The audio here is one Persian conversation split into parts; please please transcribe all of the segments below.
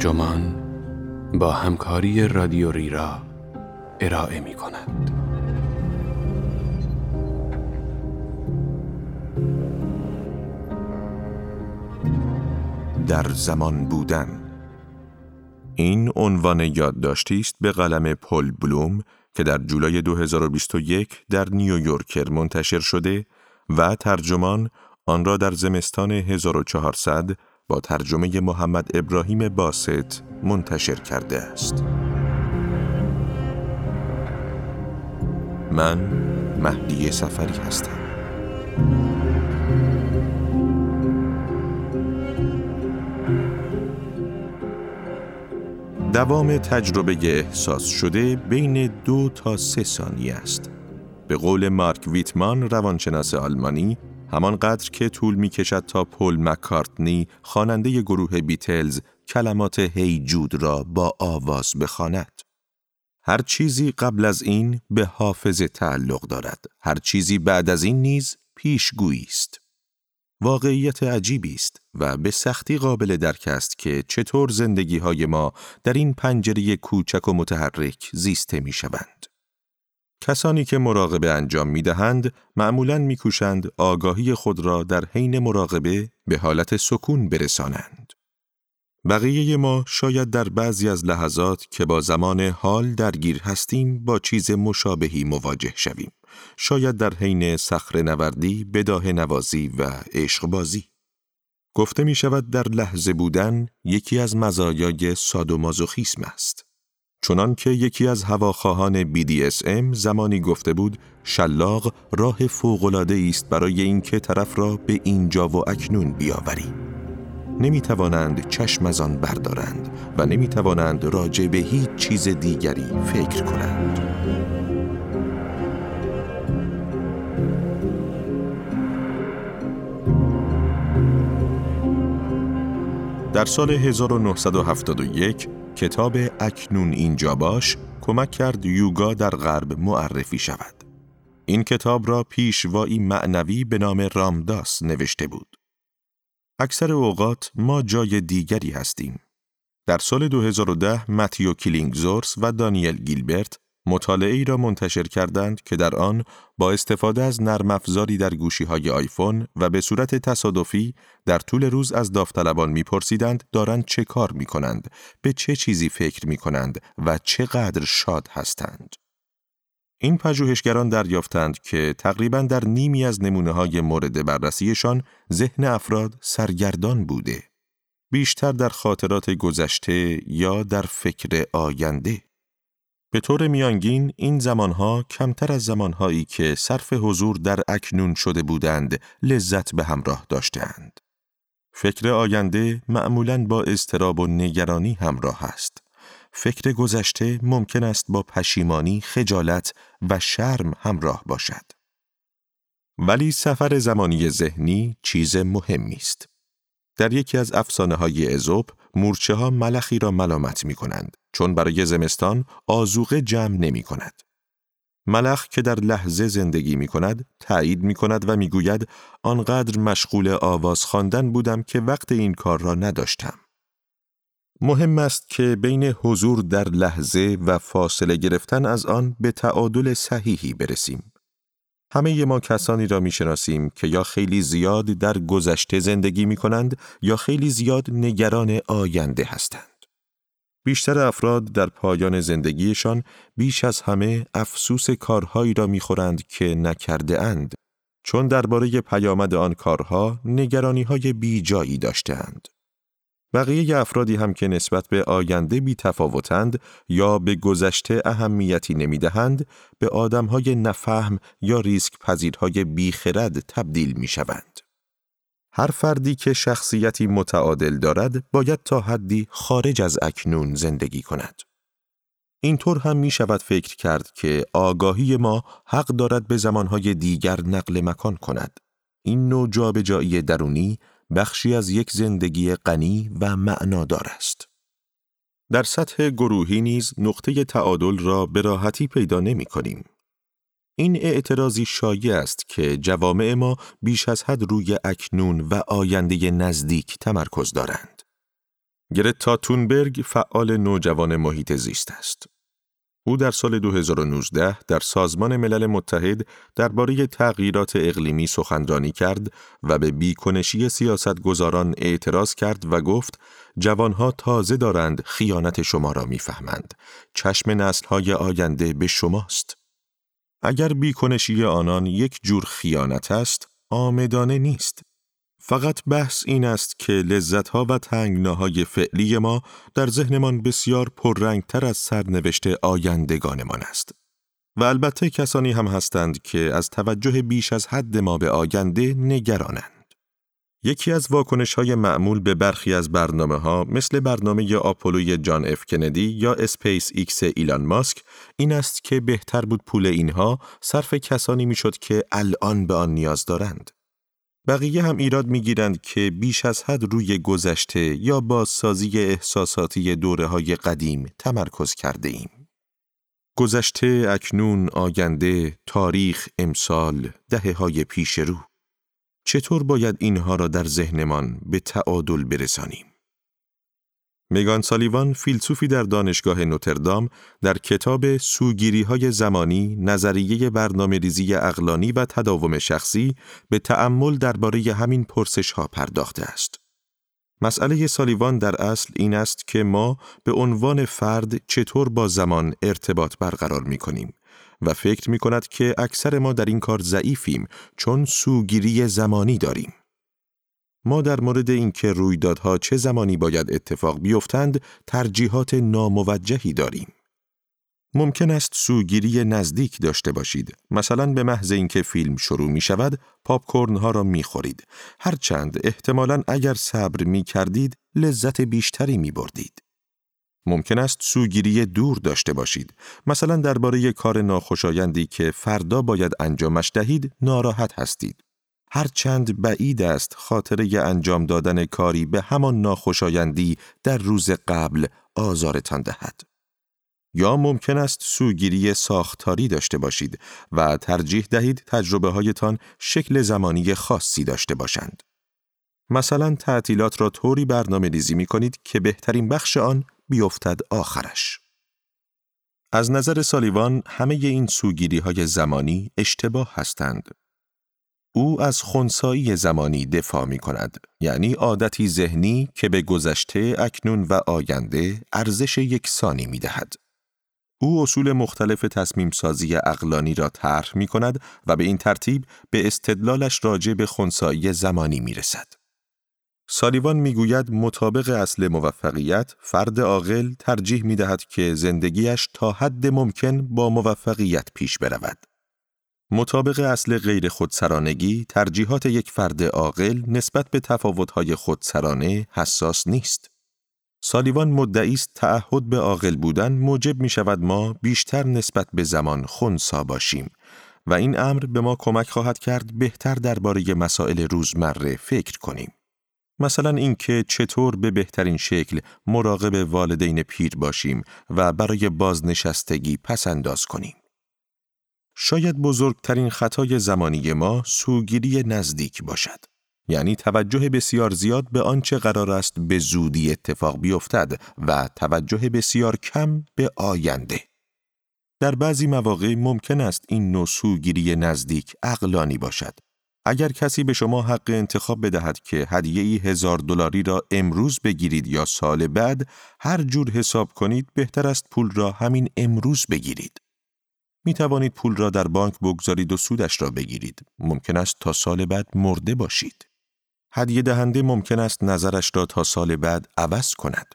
ترجمان با همکاری رادیو ریرا ارائه می کند. در زمان بودن این عنوان یادداشتی است به قلم پل بلوم که در جولای 2021 در نیویورکر منتشر شده و ترجمان آن را در زمستان 1400 با ترجمه محمد ابراهیم باست منتشر کرده است. من مهدی سفری هستم. دوام تجربه احساس شده بین دو تا سه ثانیه است. به قول مارک ویتمان روانشناس آلمانی همانقدر که طول می کشد تا پل مکارتنی خواننده گروه بیتلز کلمات هی جود را با آواز بخواند. هر چیزی قبل از این به حافظه تعلق دارد. هر چیزی بعد از این نیز پیشگویی است. واقعیت عجیبی است و به سختی قابل درک است که چطور زندگی های ما در این پنجره کوچک و متحرک زیسته می شوند. کسانی که مراقبه انجام می دهند معمولاً می کوشند آگاهی خود را در حین مراقبه به حالت سکون برسانند. بقیه ما شاید در بعضی از لحظات که با زمان حال درگیر هستیم با چیز مشابهی مواجه شویم. شاید در حین صخر نوردی، بداه نوازی و عشق بازی. گفته می شود در لحظه بودن یکی از مزایای سادومازوخیسم است. چنان که یکی از هواخواهان BDSM زمانی گفته بود شلاق راه فوقلاده است برای اینکه طرف را به اینجا و اکنون بیاوری. نمی توانند چشم از آن بردارند و نمی توانند راجع به هیچ چیز دیگری فکر کنند. در سال 1971 کتاب اکنون اینجا باش کمک کرد یوگا در غرب معرفی شود. این کتاب را پیشوایی معنوی به نام رامداس نوشته بود. اکثر اوقات ما جای دیگری هستیم. در سال 2010 متیو کیلینگزورث و دانیل گیلبرت مطالعه ای را منتشر کردند که در آن با استفاده از نرم افزاری در گوشی های آیفون و به صورت تصادفی در طول روز از داوطلبان میپرسیدند دارند چه کار می کنند، به چه چیزی فکر می کنند و چقدر شاد هستند. این پژوهشگران دریافتند که تقریبا در نیمی از نمونه های مورد بررسیشان ذهن افراد سرگردان بوده. بیشتر در خاطرات گذشته یا در فکر آینده. به طور میانگین این زمانها کمتر از زمانهایی که صرف حضور در اکنون شده بودند لذت به همراه داشتند. فکر آینده معمولاً با اضطراب و نگرانی همراه است. فکر گذشته ممکن است با پشیمانی، خجالت و شرم همراه باشد. ولی سفر زمانی ذهنی چیز مهمی است. در یکی از افسانه های ازوب، مورچه ها ملخی را ملامت می کنند چون برای زمستان آزوقه جمع نمی کند. ملخ که در لحظه زندگی می کند، تایید می کند و می گوید آنقدر مشغول آواز خواندن بودم که وقت این کار را نداشتم. مهم است که بین حضور در لحظه و فاصله گرفتن از آن به تعادل صحیحی برسیم. همه ما کسانی را می شناسیم که یا خیلی زیاد در گذشته زندگی می کنند یا خیلی زیاد نگران آینده هستند. بیشتر افراد در پایان زندگیشان بیش از همه افسوس کارهایی را می‌خورند که نکرده اند چون درباره پیامد آن کارها نگرانی های بی جایی داشتند. بقیه افرادی هم که نسبت به آینده بی تفاوتند یا به گذشته اهمیتی نمی دهند به آدمهای نفهم یا ریسک پذیرهای بیخرد تبدیل می شوند. هر فردی که شخصیتی متعادل دارد باید تا حدی خارج از اکنون زندگی کند. اینطور هم می شود فکر کرد که آگاهی ما حق دارد به زمانهای دیگر نقل مکان کند. این نوع جابجایی درونی بخشی از یک زندگی غنی و معنادار است. در سطح گروهی نیز نقطه تعادل را به راحتی پیدا نمی کنیم. این اعتراضی شایع است که جوامع ما بیش از حد روی اکنون و آینده نزدیک تمرکز دارند. گرتا تونبرگ فعال نوجوان محیط زیست است. او در سال 2019 در سازمان ملل متحد درباره تغییرات اقلیمی سخنرانی کرد و به بیکنشی سیاستگزاران اعتراض کرد و گفت جوانها تازه دارند خیانت شما را می‌فهمند. چشم نسلهای آینده به شماست. اگر بیکنشی آنان یک جور خیانت است، آمدانه نیست. فقط بحث این است که لذتها و تنگناهای فعلی ما در ذهنمان بسیار پررنگتر از سرنوشت آیندگانمان است. و البته کسانی هم هستند که از توجه بیش از حد ما به آینده نگرانند. یکی از واکنش های معمول به برخی از برنامه ها مثل برنامه آپولوی جان اف کندی یا اسپیس ایکس ایلان ماسک این است که بهتر بود پول اینها صرف کسانی می‌شد که الان به آن نیاز دارند. بقیه هم ایراد می‌گیرند که بیش از حد روی گذشته یا بازسازی احساساتی دوره های قدیم تمرکز کرده ایم. گذشته، اکنون، آینده، تاریخ، امسال، دهه های پیش رو. چطور باید اینها را در ذهنمان به تعادل برسانیم؟ میگان سالیوان فیلسوفی در دانشگاه نوتردام در کتاب سوگیری های زمانی نظریه برنامه ریزی اقلانی و تداوم شخصی به تأمل درباره همین پرسش ها پرداخته است. مسئله سالیوان در اصل این است که ما به عنوان فرد چطور با زمان ارتباط برقرار می کنیم و فکر می کند که اکثر ما در این کار ضعیفیم چون سوگیری زمانی داریم. ما در مورد اینکه رویدادها چه زمانی باید اتفاق بیفتند ترجیحات ناموجهی داریم. ممکن است سوگیری نزدیک داشته باشید. مثلا به محض اینکه فیلم شروع می شود، پاپکورن ها را می خورید. هرچند احتمالا اگر صبر می کردید، لذت بیشتری می بردید. ممکن است سوگیری دور داشته باشید. مثلا درباره کار ناخوشایندی که فردا باید انجامش دهید، ناراحت هستید. هرچند بعید است خاطره انجام دادن کاری به همان ناخوشایندی در روز قبل آزارتان دهد. یا ممکن است سوگیری ساختاری داشته باشید و ترجیح دهید تجربه هایتان شکل زمانی خاصی داشته باشند. مثلا تعطیلات را طوری برنامه ریزی می کنید که بهترین بخش آن بیفتد آخرش. از نظر سالیوان همه این سوگیری های زمانی اشتباه هستند. او از خونسایی زمانی دفاع می کند یعنی عادتی ذهنی که به گذشته اکنون و آینده ارزش یکسانی می دهد. او اصول مختلف تصمیم سازی اقلانی را طرح می کند و به این ترتیب به استدلالش راجع به خونسایی زمانی می رسد. سالیوان می‌گوید مطابق اصل موفقیت فرد عاقل ترجیح می دهد که زندگیش تا حد ممکن با موفقیت پیش برود. مطابق اصل غیر خودسرانگی ترجیحات یک فرد عاقل نسبت به تفاوت‌های خودسرانه حساس نیست. سالیوان مدعی است تعهد به عاقل بودن موجب می شود ما بیشتر نسبت به زمان خونسا باشیم و این امر به ما کمک خواهد کرد بهتر درباره مسائل روزمره فکر کنیم. مثلا اینکه چطور به بهترین شکل مراقب والدین پیر باشیم و برای بازنشستگی پس انداز کنیم. شاید بزرگترین خطای زمانی ما سوگیری نزدیک باشد. یعنی توجه بسیار زیاد به آنچه قرار است به زودی اتفاق بیفتد و توجه بسیار کم به آینده. در بعضی مواقع ممکن است این نوع سوگیری نزدیک اقلانی باشد. اگر کسی به شما حق انتخاب بدهد که هدیه ای هزار دلاری را امروز بگیرید یا سال بعد هر جور حساب کنید بهتر است پول را همین امروز بگیرید. می توانید پول را در بانک بگذارید و سودش را بگیرید. ممکن است تا سال بعد مرده باشید. هدیه دهنده ممکن است نظرش را تا سال بعد عوض کند.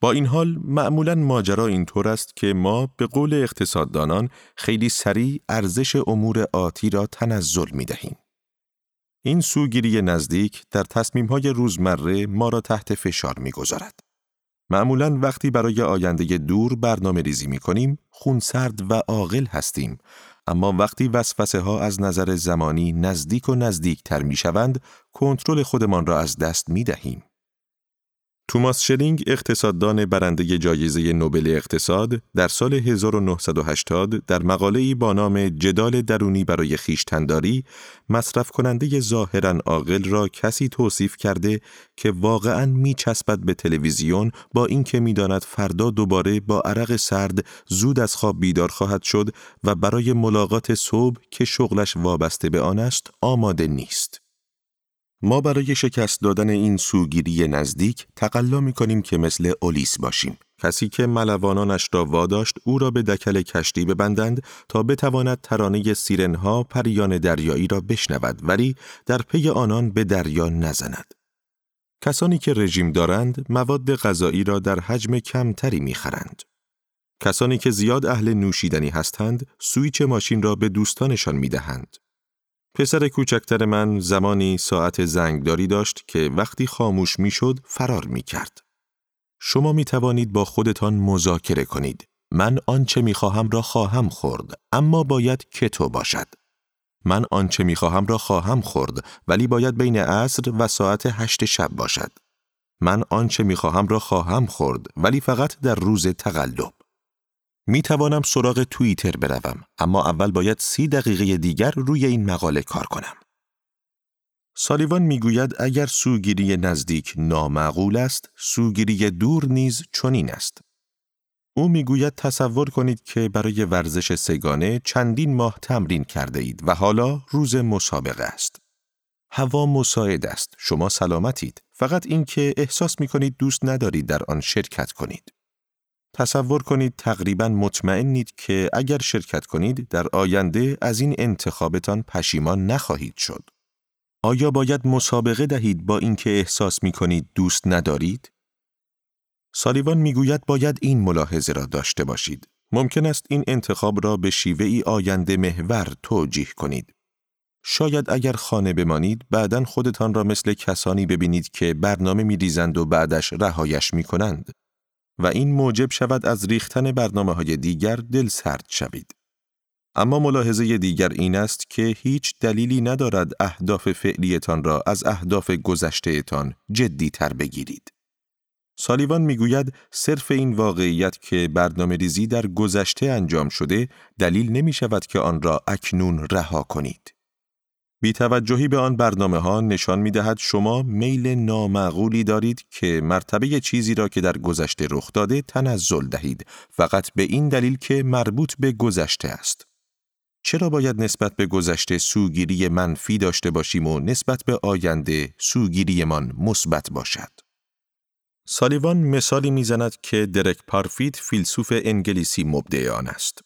با این حال معمولا ماجرا اینطور است که ما به قول اقتصاددانان خیلی سریع ارزش امور آتی را تنزل می دهیم. این سوگیری نزدیک در تصمیمهای روزمره ما را تحت فشار می گذارد. معمولا وقتی برای آینده دور برنامه ریزی می کنیم خونسرد و عاقل هستیم اما وقتی وسوسه ها از نظر زمانی نزدیک و نزدیک تر می شوند کنترل خودمان را از دست می دهیم. توماس شلینگ اقتصاددان برنده جایزه نوبل اقتصاد در سال 1980 در مقاله‌ای با نام جدال درونی برای خیشتنداری مصرف کننده ظاهرا عاقل را کسی توصیف کرده که واقعا میچسبد به تلویزیون با اینکه می‌داند فردا دوباره با عرق سرد زود از خواب بیدار خواهد شد و برای ملاقات صبح که شغلش وابسته به آن است آماده نیست. ما برای شکست دادن این سوگیری نزدیک تقلا می کنیم که مثل اولیس باشیم. کسی که ملوانانش را واداشت او را به دکل کشتی ببندند تا بتواند ترانه سیرنها پریان دریایی را بشنود ولی در پی آنان به دریا نزند. کسانی که رژیم دارند مواد غذایی را در حجم کمتری می‌خرند. کسانی که زیاد اهل نوشیدنی هستند سویچ ماشین را به دوستانشان می‌دهند. پسر کوچکتر من زمانی ساعت زنگداری داشت که وقتی خاموش می‌شد فرار می کرد. شما می توانید با خودتان مذاکره کنید. من آنچه می خواهم را خواهم خورد اما باید کتو باشد. من آنچه می خواهم را خواهم خورد ولی باید بین عصر و ساعت هشت شب باشد. من آنچه می خواهم را خواهم خورد ولی فقط در روز تقلب. می توانم سراغ توییتر بروم اما اول باید سی دقیقه دیگر روی این مقاله کار کنم. سالیوان می‌گوید اگر سوگیری نزدیک نامعقول است، سوگیری دور نیز چنین است. او می‌گوید تصور کنید که برای ورزش سگانه چندین ماه تمرین کرده اید و حالا روز مسابقه است. هوا مساعد است، شما سلامتید، فقط اینکه احساس می کنید دوست ندارید در آن شرکت کنید. تصور کنید تقریبا مطمئنید که اگر شرکت کنید در آینده از این انتخابتان پشیمان نخواهید شد. آیا باید مسابقه دهید با اینکه احساس می کنید دوست ندارید؟ سالیوان می‌گوید باید این ملاحظه را داشته باشید. ممکن است این انتخاب را به شیوه ای آینده محور توجیه کنید. شاید اگر خانه بمانید بعدا خودتان را مثل کسانی ببینید که برنامه میریزند و بعدش رهایش می کنند. و این موجب شود از ریختن برنامه های دیگر دل سرد شوید. اما ملاحظه دیگر این است که هیچ دلیلی ندارد اهداف فعلیتان را از اهداف گذشتهتان جدی تر بگیرید. سالیوان می‌گوید صرف این واقعیت که برنامه ریزی در گذشته انجام شده دلیل نمی شود که آن را اکنون رها کنید. بیتوجهی به آن برنامه ها نشان می دهد شما میل نامعقولی دارید که مرتبه چیزی را که در گذشته رخ داده تنزل دهید فقط به این دلیل که مربوط به گذشته است. چرا باید نسبت به گذشته سوگیری منفی داشته باشیم و نسبت به آینده سوگیریمان مثبت باشد؟ سالیوان مثالی می‌زند که درک پارفیت فیلسوف انگلیسی مبدع آن است.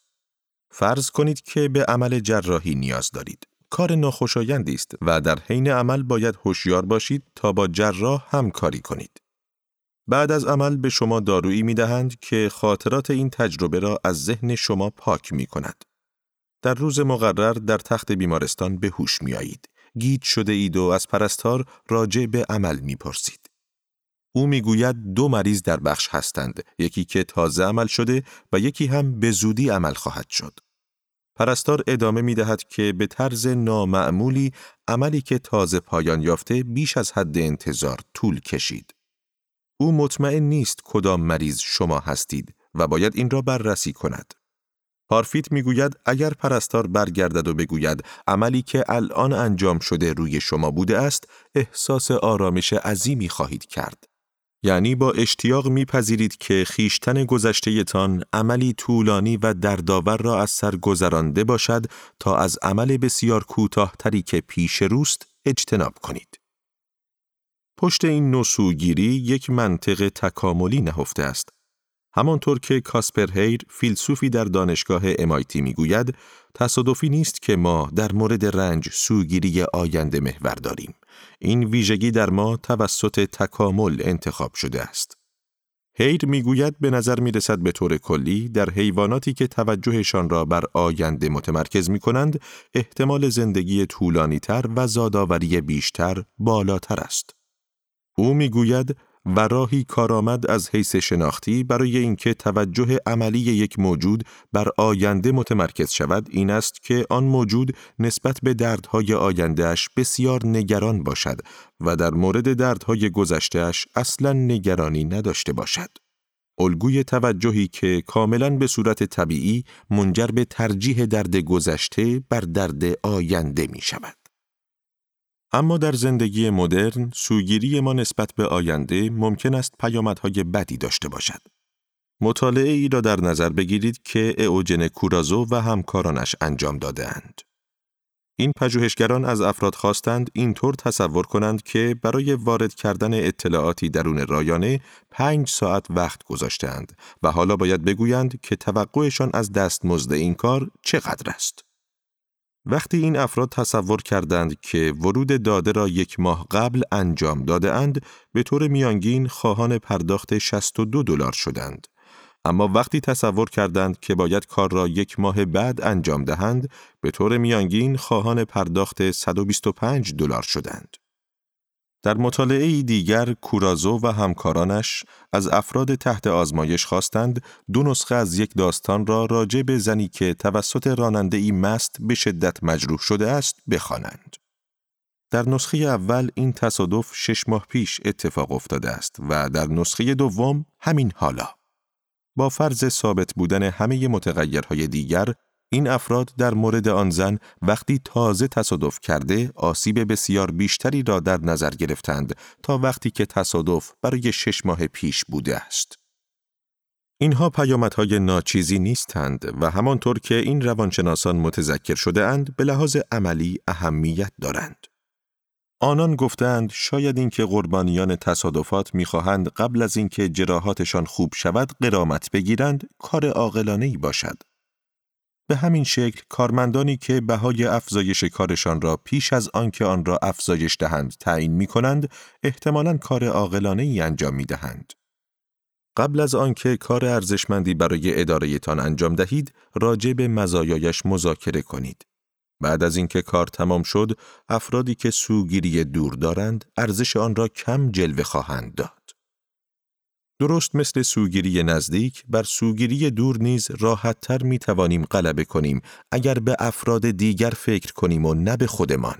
فرض کنید که به عمل جراحی نیاز دارید. کار ناخوشایندی است و در حین عمل باید هوشیار باشید تا با جراح همکاری کنید. بعد از عمل به شما دارویی می دهند که خاطرات این تجربه را از ذهن شما پاک می کند. در روز مقرر در تخت بیمارستان به هوش می آیید. گیج شده اید و از پرستار راجع به عمل می پرسید. او می‌گوید دو مریض در بخش هستند یکی که تازه عمل شده و یکی هم به زودی عمل خواهد شد پرستار ادامه می دهد که به طرز نامعمولی عملی که تازه پایان یافته بیش از حد انتظار طول کشید. او مطمئن نیست کدام مریض شما هستید و باید این را بررسی کند. پارفیت می‌گوید اگر پرستار برگردد و بگوید عملی که الان انجام شده روی شما بوده است احساس آرامش عظیمی خواهید کرد. یعنی با اشتیاق میپذیرید که خیشتن گذشتهتان عملی طولانی و دردآور را از سر گذرانده باشد تا از عمل بسیار کوتاهتری که پیش روست اجتناب کنید. پشت این نسوگیری یک منطق تکاملی نهفته است. همانطور که کاسپر هیر فیلسوفی در دانشگاه امایتی می‌گوید تصادفی نیست که ما در مورد رنج سوگیری آینده محور داریم. این ویژگی در ما توسط تکامل انتخاب شده است. هیر می‌گوید به نظر می رسد به طور کلی در حیواناتی که توجهشان را بر آینده متمرکز می کنند احتمال زندگی طولانی تر و زادآوری بیشتر بالاتر است. او می‌گوید و راهی کارآمد از حیث شناختی برای اینکه توجه عملی یک موجود بر آینده متمرکز شود این است که آن موجود نسبت به دردهای آیندهش بسیار نگران باشد و در مورد دردهای گذشتهش اصلا نگرانی نداشته باشد. الگوی توجهی که کاملا به صورت طبیعی منجر به ترجیح درد گذشته بر درد آینده می شود. اما در زندگی مدرن سوگیری ما نسبت به آینده ممکن است پیامدهای بدی داشته باشد. مطالعه ای را در نظر بگیرید که اوجن کورازو و همکارانش انجام دادهاند. این پژوهشگران از افراد خواستند اینطور تصور کنند که برای وارد کردن اطلاعاتی درون رایانه پنج ساعت وقت گذاشتند و حالا باید بگویند که توقعشان از دستمزد این کار چقدر است. وقتی این افراد تصور کردند که ورود داده را یک ماه قبل انجام داده اند، به طور میانگین خواهان پرداخت 62 دلار شدند. اما وقتی تصور کردند که باید کار را یک ماه بعد انجام دهند، به طور میانگین خواهان پرداخت 125 دلار شدند. در مطالعه دیگر کورازو و همکارانش از افراد تحت آزمایش خواستند دو نسخه از یک داستان را راجع به زنی که توسط راننده ای مست به شدت مجروح شده است بخوانند. در نسخه اول این تصادف شش ماه پیش اتفاق افتاده است و در نسخه دوم همین حالا. با فرض ثابت بودن همه متغیرهای دیگر این افراد در مورد آن زن وقتی تازه تصادف کرده آسیب بسیار بیشتری را در نظر گرفتند تا وقتی که تصادف برای شش ماه پیش بوده است. اینها پیامدهای ناچیزی نیستند و همانطور که این روانشناسان متذکر شده اند به لحاظ عملی اهمیت دارند. آنان گفتند شاید اینکه قربانیان تصادفات می‌خواهند قبل از اینکه جراحاتشان خوب شود قرامت بگیرند کار عاقلانه ای باشد. به همین شکل کارمندانی که بهای افزایش کارشان را پیش از آنکه آن را افزایش دهند تعیین می کنند احتمالاً کار عاقلانه ای انجام می دهند. قبل از آنکه کار ارزشمندی برای اداره تان انجام دهید راجع به مزایایش مذاکره کنید. بعد از اینکه کار تمام شد افرادی که سوگیری دور دارند ارزش آن را کم جلوه خواهند داد. درست مثل سوگیری نزدیک بر سوگیری دور نیز راحتتر می توانیم غلبه کنیم اگر به افراد دیگر فکر کنیم و نه به خودمان.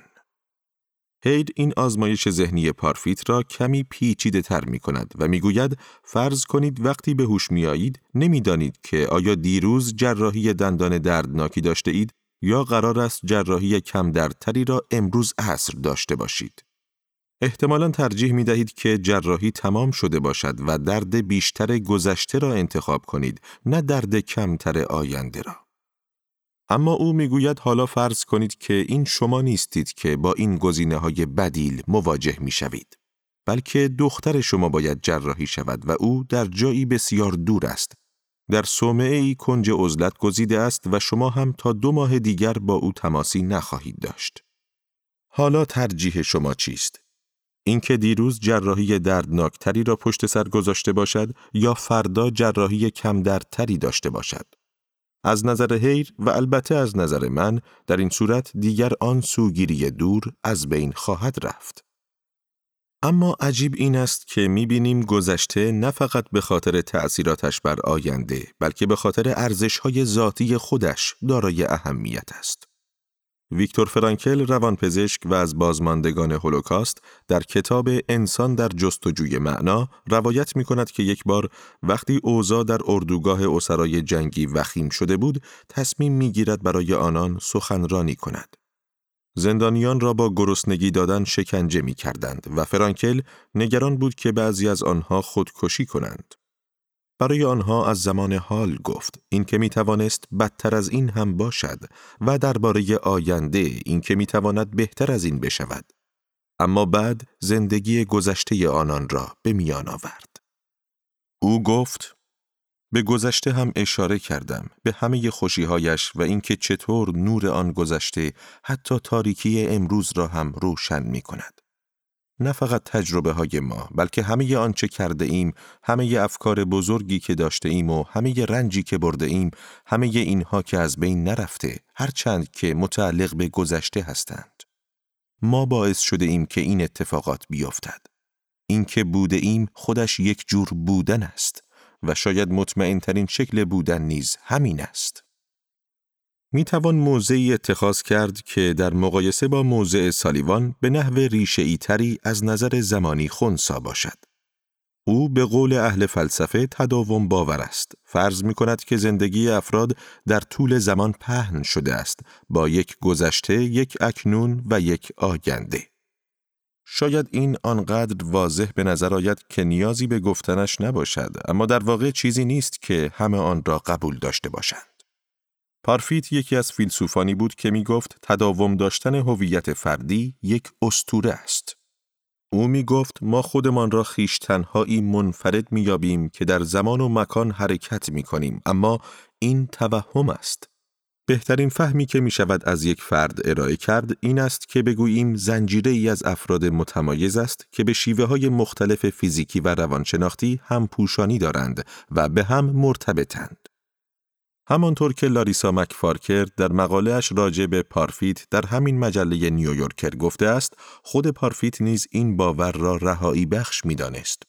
هید این آزمایش ذهنی پارفیت را کمی پیچیده تر می کند و می گوید فرض کنید وقتی به هوش می آیید نمی دانید که آیا دیروز جراحی دندان دردناکی داشته اید یا قرار است جراحی کم دردتری را امروز عصر داشته باشید. احتمالا ترجیح می دهید که جراحی تمام شده باشد و درد بیشتر گذشته را انتخاب کنید نه درد کمتر آینده را. اما او می‌گوید حالا فرض کنید که این شما نیستید که با این گزینه های بدیل مواجه می شوید. بلکه دختر شما باید جراحی شود و او در جایی بسیار دور است. در صومعه ای کنج عزلت گزیده است و شما هم تا دو ماه دیگر با او تماسی نخواهید داشت. حالا ترجیح شما چیست؟ اینکه دیروز جراحی دردناکتری را پشت سر گذاشته باشد یا فردا جراحی کم دردتری داشته باشد. از نظر هیر و البته از نظر من در این صورت دیگر آن سوگیری دور از بین خواهد رفت. اما عجیب این است که می‌بینیم گذشته نه فقط به خاطر تأثیراتش بر آینده بلکه به خاطر ارزشهای ذاتی خودش دارای اهمیت است. ویکتور فرانکل روانپزشک و از بازماندگان هولوکاست در کتاب انسان در جستجوی معنا روایت می کند که یک بار وقتی اوزا در اردوگاه اسرای جنگی وخیم شده بود تصمیم می گیرد برای آنان سخنرانی کند. زندانیان را با گرسنگی دادن شکنجه می کردند و فرانکل نگران بود که بعضی از آنها خودکشی کنند. برای آنها از زمان حال گفت این که می توانست بدتر از این هم باشد و درباره آینده این که می تواند بهتر از این بشود. اما بعد زندگی گذشته آنان را به میان آورد. او گفت به گذشته هم اشاره کردم به همه خوشیهایش و اینکه چطور نور آن گذشته حتی تاریکی امروز را هم روشن می کند. نه فقط تجربه های ما بلکه همه آنچه کرده ایم همه افکار بزرگی که داشته ایم و همه رنجی که برده ایم همه اینها که از بین نرفته هرچند که متعلق به گذشته هستند ما باعث شده ایم که این اتفاقات بیفتد اینکه بوده ایم خودش یک جور بودن است و شاید مطمئن ترین شکل بودن نیز همین است. می توان موضعی اتخاذ کرد که در مقایسه با موضع سالیوان به نحو ریشه تری از نظر زمانی خونسا باشد. او به قول اهل فلسفه تداوم باور است. فرض می کند که زندگی افراد در طول زمان پهن شده است با یک گذشته، یک اکنون و یک آینده. شاید این آنقدر واضح به نظر آید که نیازی به گفتنش نباشد اما در واقع چیزی نیست که همه آن را قبول داشته باشند. پارفیت یکی از فیلسوفانی بود که می گفت تداوم داشتن هویت فردی یک استوره است. او می گفت ما خودمان را خیشتنهایی منفرد می یابیم که در زمان و مکان حرکت می کنیم اما این توهم است. بهترین فهمی که می شود از یک فرد ارائه کرد این است که بگوییم زنجیره ای از افراد متمایز است که به شیوه های مختلف فیزیکی و روانشناختی هم پوشانی دارند و به هم مرتبطند. همانطور که لاریسا مکفارکر در مقالهش راجع به پارفیت در همین مجله نیویورکر گفته است، خود پارفیت نیز این باور را رهایی بخش می دانست.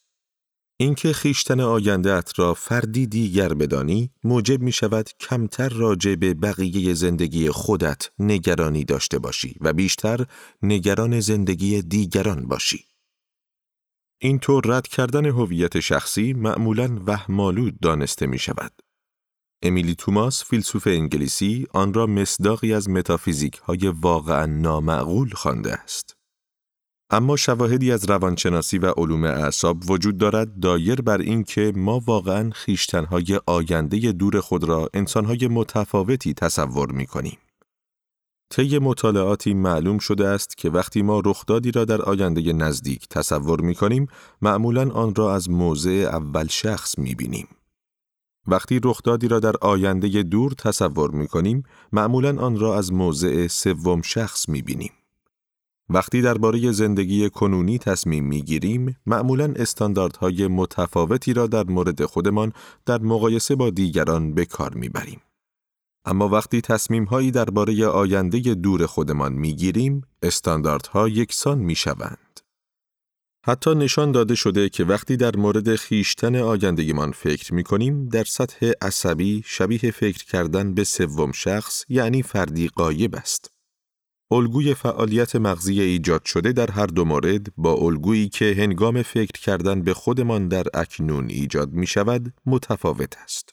اینکه خیشتن آینده ات را فردی دیگر بدانی موجب می شود کمتر راجع به بقیه زندگی خودت نگرانی داشته باشی و بیشتر نگران زندگی دیگران باشی. اینطور رد کردن هویت شخصی معمولاً وهمالود دانسته می شود. امیلی توماس فیلسوف انگلیسی آن را مصداقی از متافیزیک های واقعا نامعقول خوانده است. اما شواهدی از روانشناسی و علوم اعصاب وجود دارد دایر بر اینکه ما واقعا خیشتنهای آینده دور خود را انسانهای متفاوتی تصور می کنیم. طی مطالعاتی معلوم شده است که وقتی ما رخدادی را در آینده نزدیک تصور می کنیم، معمولا آن را از موضع اول شخص می بینیم. وقتی رخدادی را در آینده دور تصور می کنیم، معمولا آن را از موضع سوم شخص می بینیم. وقتی درباره زندگی کنونی تصمیم می گیریم، معمولا استانداردهای متفاوتی را در مورد خودمان در مقایسه با دیگران به کار می بریم. اما وقتی تصمیم هایی درباره آینده دور خودمان می گیریم، استانداردها یکسان می شوند. حتی نشان داده شده که وقتی در مورد خیشتن آیندگیمان فکر می کنیم در سطح عصبی شبیه فکر کردن به سوم شخص یعنی فردی قایب است. الگوی فعالیت مغزی ایجاد شده در هر دو مورد با الگویی که هنگام فکر کردن به خودمان در اکنون ایجاد می شود متفاوت است.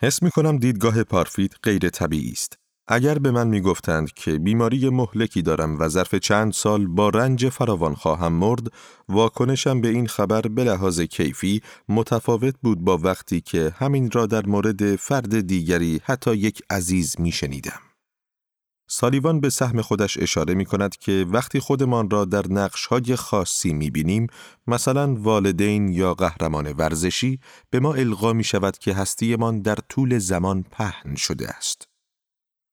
حس می کنم دیدگاه پارفیت غیر طبیعی است. اگر به من می‌گفتند که بیماری مهلکی دارم و ظرف چند سال با رنج فراوان خواهم مرد، واکنشم به این خبر به لحاظ کیفی متفاوت بود با وقتی که همین را در مورد فرد دیگری حتی یک عزیز میشنیدم. سالیوان به سهم خودش اشاره می کند که وقتی خودمان را در نقشهای خاصی می بینیم، مثلا والدین یا قهرمان ورزشی، به ما القا می شود که هستیمان در طول زمان پهن شده است.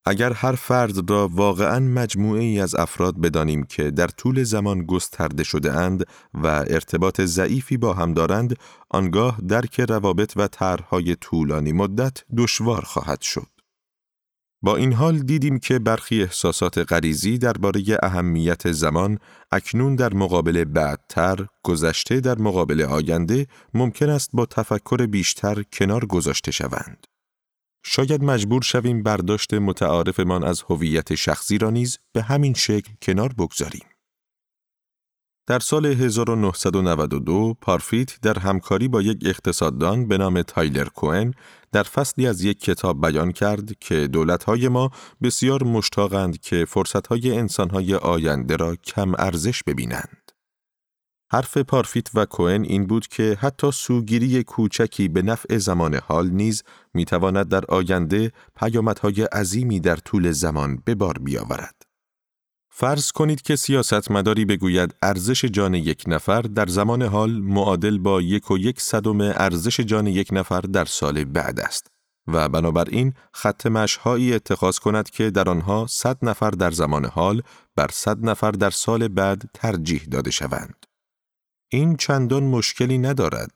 اگر هر فرد را واقعا مجموعه ای از افراد بدانیم که در طول زمان گسترده شده اند و ارتباط ضعیفی با هم دارند، آنگاه درک روابط و طرحهای طولانی مدت دشوار خواهد شد. با این حال دیدیم که برخی احساسات غریزی درباره اهمیت زمان اکنون در مقابل بعدتر، گذشته در مقابل آینده ممکن است با تفکر بیشتر کنار گذاشته شوند. شاید مجبور شویم برداشت متعارفمان از هویت شخصی را نیز به همین شکل کنار بگذاریم. در سال 1992 پارفیت در همکاری با یک اقتصاددان به نام تایلر کوئن در فصلی از یک کتاب بیان کرد که دولتهای ما بسیار مشتاقند که فرصتهای انسانهای آینده را کم ارزش ببینند. حرف پارفیت و کوئن این بود که حتی سوگیری کوچکی به نفع زمان حال نیز می‌تواند در آینده پیامدهای عظیمی در طول زمان به بار بیاورد. فرض کنید که سیاست مداری بگوید ارزش جان یک نفر در زمان حال معادل با یک و یک صدم ارزش جان یک نفر در سال بعد است و بنابراین خط مشهایی اتخاذ کند که در آنها صد نفر در زمان حال بر صد نفر در سال بعد ترجیح داده شوند. این چندان مشکلی ندارد.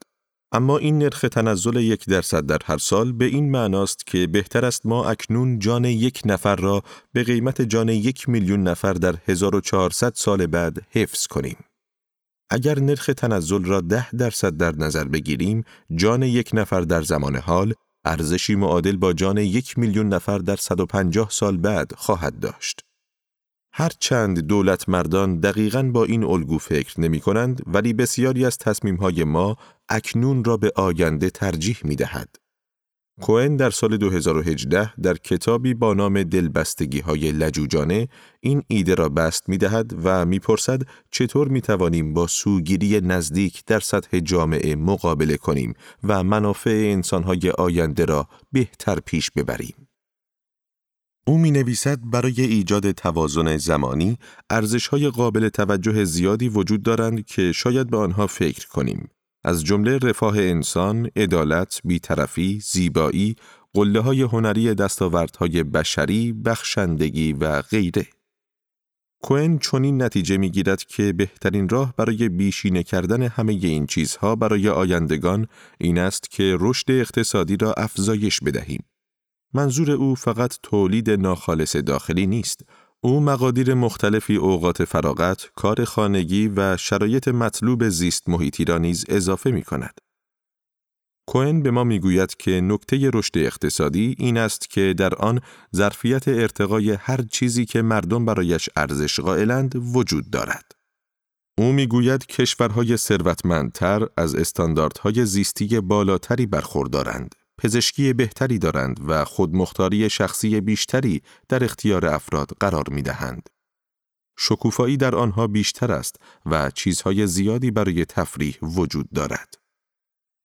اما این نرخ تنزل یک درصد در هر سال به این معناست که بهتر است ما اکنون جان یک نفر را به قیمت جان یک میلیون نفر در 1400 سال بعد حفظ کنیم. اگر نرخ تنزل را ده درصد در نظر بگیریم، جان یک نفر در زمان حال ارزشی معادل با جان یک میلیون نفر در 150 سال بعد خواهد داشت. هرچند دولت مردان دقیقا با این الگو فکر نمی کنند ولی بسیاری از تصمیم های ما اکنون را به آینده ترجیح می دهد. کوئن در سال 2018 در کتابی با نام دلبستگی های لجوجانه این ایده را بست می دهد و می پرسد چطور می توانیم با سوگیری نزدیک در سطح جامعه مقابله کنیم و منافع انسانهای آینده را بهتر پیش ببریم. او می نویسد برای ایجاد توازن زمانی ارزش های قابل توجه زیادی وجود دارند که شاید به آنها فکر کنیم. از جمله رفاه انسان، عدالت، بیطرفی، زیبایی، قله های هنری دستاوردهای بشری، بخشندگی و غیره. کوئن چنین نتیجه می‌گیرد که بهترین راه برای بیشینه کردن همه این چیزها برای آیندگان این است که رشد اقتصادی را افزایش بدهیم. منظور او فقط تولید ناخالص داخلی نیست، او مقادیر مختلفی اوقات فراغت، کار خانگی و شرایط مطلوب زیست محیطی را نیز اضافه می کند. کوئن به ما می‌گوید که نکته رشد اقتصادی این است که در آن ظرفیت ارتقای هر چیزی که مردم برایش ارزش قائلند وجود دارد. او می‌گوید کشورهای ثروتمندتر از استانداردهای زیستی بالاتری برخوردارند. پزشکی بهتری دارند و خودمختاری شخصی بیشتری در اختیار افراد قرار می دهند. شکوفایی در آنها بیشتر است و چیزهای زیادی برای تفریح وجود دارد.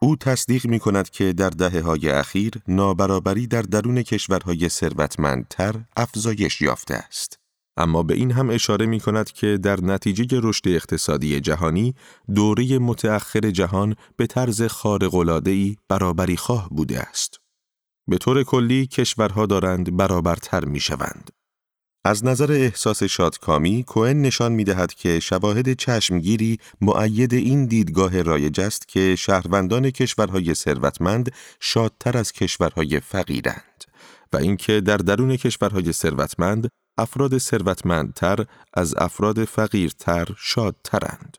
او تصدیق می کند که در دهه های اخیر نابرابری در درون کشورهای ثروتمندتر افزایش یافته است. اما به این هم اشاره می کند که در نتیجه رشد اقتصادی جهانی دوره متأخر جهان به طرز خارق‌العاده‌ای برابری خواه بوده است. به طور کلی کشورها دارند برابرتر می شوند. از نظر احساس شادکامی، کوئن نشان می دهد که شواهد چشمگیری معید این دیدگاه رایج است که شهروندان کشورهای ثروتمند شادتر از کشورهای فقیرند و اینکه در درون کشورهای ثروتمند افراد ثروتمندتر از افراد فقیرتر شادترند.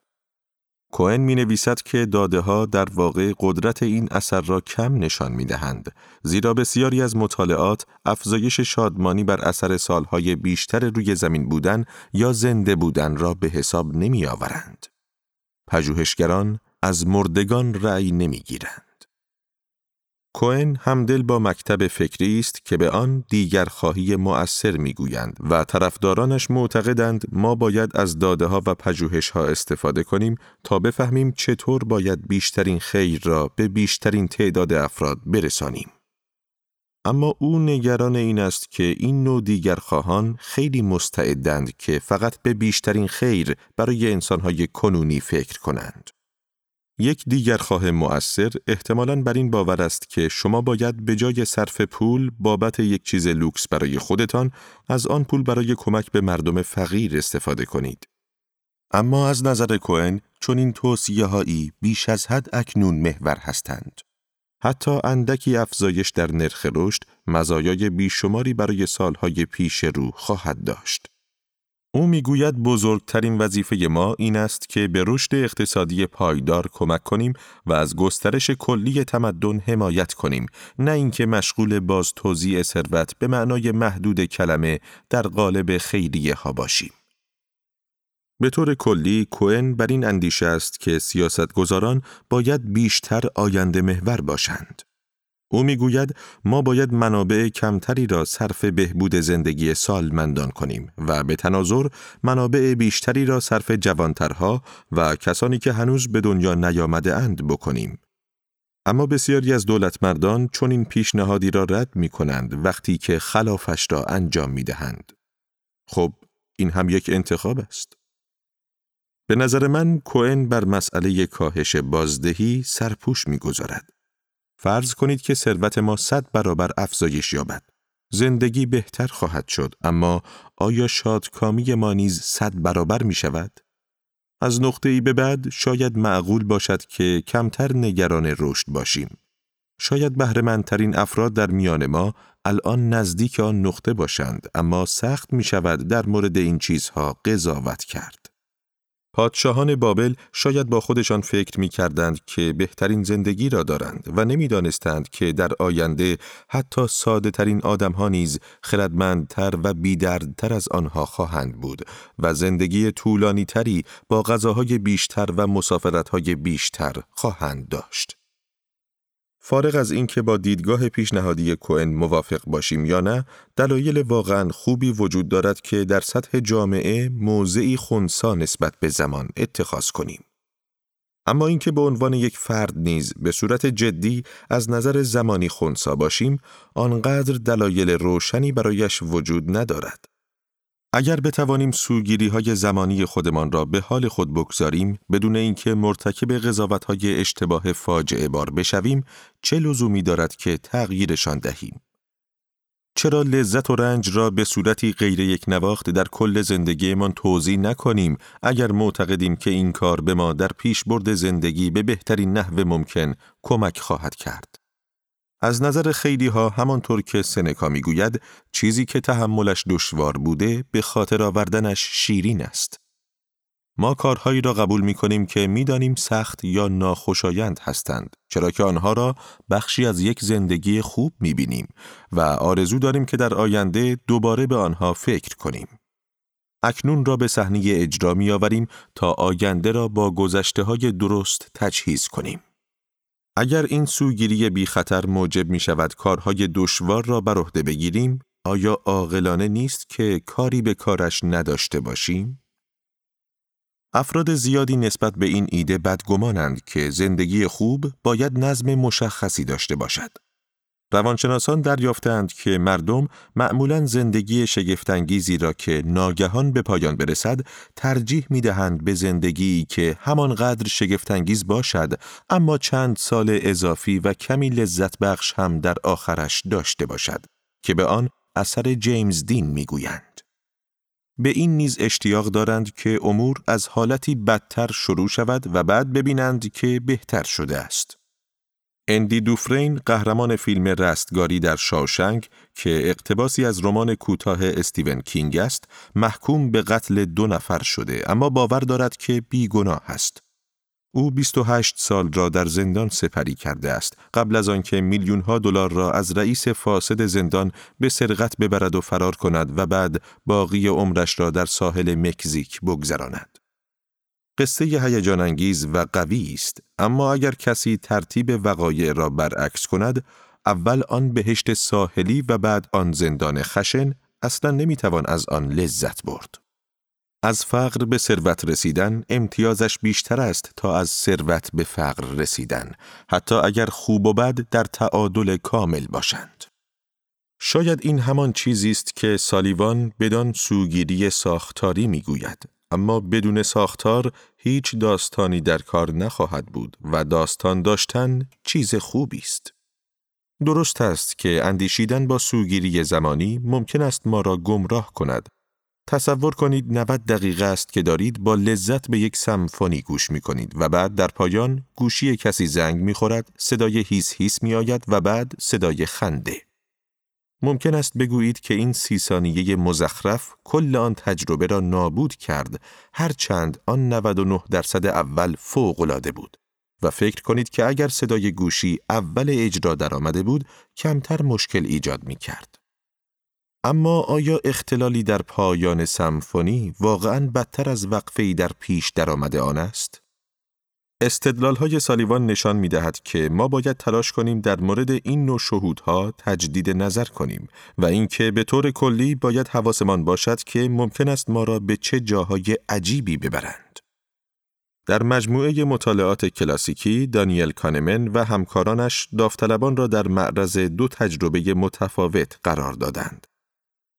کوئن می نویسد که داده ها در واقع قدرت این اثر را کم نشان می دهند زیرا بسیاری از مطالعات افزایش شادمانی بر اثر سالهای بیشتر روی زمین بودن یا زنده بودن را به حساب نمی آورند. پژوهشگران از مردگان رأی نمی گیرند. کوئن همدل با مکتب فکری است که به آن دیگر خواهی مؤثر می‌گویند و طرفدارانش معتقدند ما باید از داده ها و پژوهش ها استفاده کنیم تا بفهمیم چطور باید بیشترین خیر را به بیشترین تعداد افراد برسانیم. اما او نگران این است که این نوع دیگر خواهان خیلی مستعدند که فقط به بیشترین خیر برای انسانهای کنونی فکر کنند. یک دیگر خواه مؤثر احتمالاً بر این باور است که شما باید به جای صرف پول بابت یک چیز لوکس برای خودتان از آن پول برای کمک به مردم فقیر استفاده کنید. اما از نظر کوئن چون این توصیه هایی بیش از حد اکنون محور هستند. حتی اندکی افزایش در نرخ رشد مزایای بیشماری برای سالهای پیش رو خواهد داشت. او می‌گوید بزرگترین وظیفه ما این است که به رشد اقتصادی پایدار کمک کنیم و از گسترش کلی تمدن حمایت کنیم نه اینکه مشغول باز توزیع ثروت به معنای محدود کلمه در قالب خیریه ها باشیم. به طور کلی کوئن بر این اندیشه است که سیاستگزاران باید بیشتر آینده محور باشند. او می‌گوید ما باید منابع کمتری را صرف بهبود زندگی سالمندان کنیم و به تناظر منابع بیشتری را صرف جوانترها و کسانی که هنوز به دنیا نیامده اند بکنیم. اما بسیاری از دولت مردان چون این پیشنهادی را رد می کنند وقتی که خلافش را انجام می دهند. خب این هم یک انتخاب است. به نظر من کوئن بر مسئله کاهش بازدهی سرپوش می‌گذارد. فرض کنید که ثروت ما صد برابر افزایش یابد. زندگی بهتر خواهد شد اما آیا شادکامی ما نیز صد برابر می شود؟ از نقطه ای به بعد شاید معقول باشد که کمتر نگران رشد باشیم. شاید بهرهمندترین افراد در میان ما الان نزدیک آن نقطه باشند اما سخت می شود در مورد این چیزها قضاوت کرد. پادشاهان بابل شاید با خودشان فکر می کردند که بهترین زندگی را دارند و نمی‌دانستند که در آینده حتی ساده ترین آدم ها نیز خردمندتر و بیدردتر از آنها خواهند بود و زندگی طولانی تری با غذاهای بیشتر و مسافرت های بیشتر خواهند داشت. فارغ از اینکه با دیدگاه پیشنهادی کوئن موافق باشیم یا نه، دلایل واقعا خوبی وجود دارد که در سطح جامعه موضعی خونسا نسبت به زمان اتخاذ کنیم. اما اینکه به عنوان یک فرد نیز به صورت جدی از نظر زمانی خونسا باشیم، آنقدر دلایل روشنی برایش وجود ندارد. اگر بتوانیم سوگیری های زمانی خودمان را به حال خود بگذاریم بدون اینکه مرتکب قضاوت های اشتباه فاجعه بار بشویم چه لزومی دارد که تغییرشان دهیم؟ چرا لذت و رنج را به صورتی غیر یک نواخت در کل زندگیمان توضیح نکنیم اگر معتقدیم که این کار به ما در پیش برد زندگی به بهترین نحو ممکن کمک خواهد کرد؟ از نظر خیلی ها همانطور که سنکا می‌گوید چیزی که تحملش دشوار بوده به خاطر آوردنش شیرین است. ما کارهایی را قبول می کنیم که می‌دانیم سخت یا ناخوشایند هستند چرا که آنها را بخشی از یک زندگی خوب می بینیم و آرزو داریم که در آینده دوباره به آنها فکر کنیم. اکنون را به صحنه اجرا می آوریم تا آینده را با گذشته های درست تجهیز کنیم. اگر این سوگیری بی خطر موجب می شود کارهای دشوار را بر عهده بگیریم، آیا عاقلانه نیست که کاری به کارش نداشته باشیم؟ افراد زیادی نسبت به این ایده بدگمانند که زندگی خوب باید نظم مشخصی داشته باشد. روانشناسان دریافتند که مردم معمولا زندگی شگفتانگیزی را که ناگهان به پایان برسد ترجیح می دهند به زندگی که همانقدر شگفتانگیز باشد اما چند سال اضافی و کمی لذت بخش هم در آخرش داشته باشد که به آن اثر جیمز دین می گویند. به این نیز اشتیاق دارند که امور از حالتی بدتر شروع شود و بعد ببینند که بهتر شده است. اندی دوفرین قهرمان فیلم رستگاری در شاوشنگ که اقتباسی از رمان کوتاه استیون کینگ است محکوم به قتل دو نفر شده اما باور دارد که بیگناه است. او 28 سال را در زندان سپری کرده است. قبل از آنکه میلیون ها دلار را از رئیس فاسد زندان به سرقت ببرد و فرار کند و بعد باقی عمرش را در ساحل مکزیک بگذراند. قصه هیجان انگیز و قوی است اما اگر کسی ترتیب وقایع را برعکس کند اول آن بهشت ساحلی و بعد آن زندان خشن اصلا نمی‌توان از آن لذت برد. از فقر به ثروت رسیدن امتیازش بیشتر است تا از ثروت به فقر رسیدن حتی اگر خوب و بد در تعادل کامل باشند. شاید این همان چیزی است که سالیوان بدان سوگیری ساختاری می‌گوید. اما بدون ساختار هیچ داستانی در کار نخواهد بود و داستان داشتن چیز خوبی است. درست است که اندیشیدن با سوگیری زمانی ممکن است ما را گمراه کند. تصور کنید 90 دقیقه است که دارید با لذت به یک سمفونی گوش می کنید و بعد در پایان گوشی کسی زنگ می خورد، صدای هیس هیس می آید و بعد صدای خنده. ممکن است بگویید که این سی ثانیه مزخرف کل آن تجربه را نابود کرد هرچند آن 99 درصد اول فوقالعاده بود و فکر کنید که اگر صدای گوشی اول اجرا درآمده بود کمتر مشکل ایجاد می کرد. اما آیا اختلالی در پایان سمفونی واقعا بدتر از وقفه‌ای در پیش درآمده آن است؟ استدلال های سالیوان نشان می دهد که ما باید تلاش کنیم در مورد این نوع شهودها تجدید نظر کنیم و اینکه به طور کلی باید حواسمان باشد که ممکن است ما را به چه جاهای عجیبی ببرند. در مجموعه مطالعات کلاسیکی دانیل کانمن و همکارانش داوطلبان را در معرض دو تجربه متفاوت قرار دادند.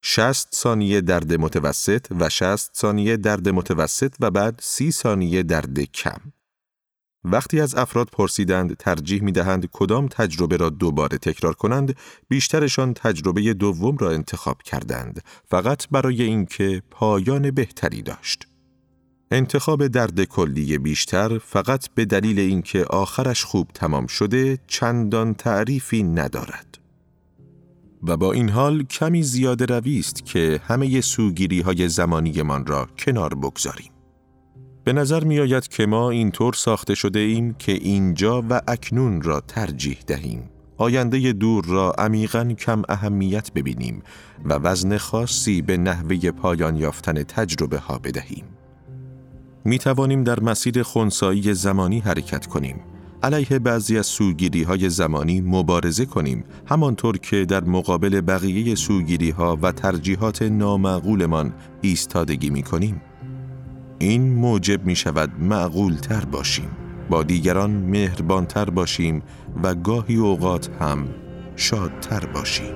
60 ثانیه درد متوسط و 60 ثانیه درد متوسط و بعد 30 ثانیه درد کم. وقتی از افراد پرسیدند ترجیح می دهند کدام تجربه را دوباره تکرار کنند، بیشترشان تجربه دوم را انتخاب کردند، فقط برای اینکه پایان بهتری داشت. انتخاب درد کلی بیشتر فقط به دلیل اینکه آخرش خوب تمام شده چندان تعریفی ندارد. و با این حال کمی زیاده روی است که همه سوگیری های زمانیمان را کنار بگذاریم. به نظر می آید که ما اینطور ساخته شده ایم که اینجا و اکنون را ترجیح دهیم. آینده دور را عمیقا کم اهمیت ببینیم و وزن خاصی به نحوه پایان یافتن تجربه ها بدهیم. می توانیم در مسیر خونسایی زمانی حرکت کنیم. علیه بعضی از سوگیری های زمانی مبارزه کنیم همانطور که در مقابل بقیه سوگیری ها و ترجیحات نامعقولمان ایستادگی می کنیم. این موجب می شود معقول تر باشیم. با دیگران مهربانتر باشیم و گاهی اوقات هم شادتر باشیم.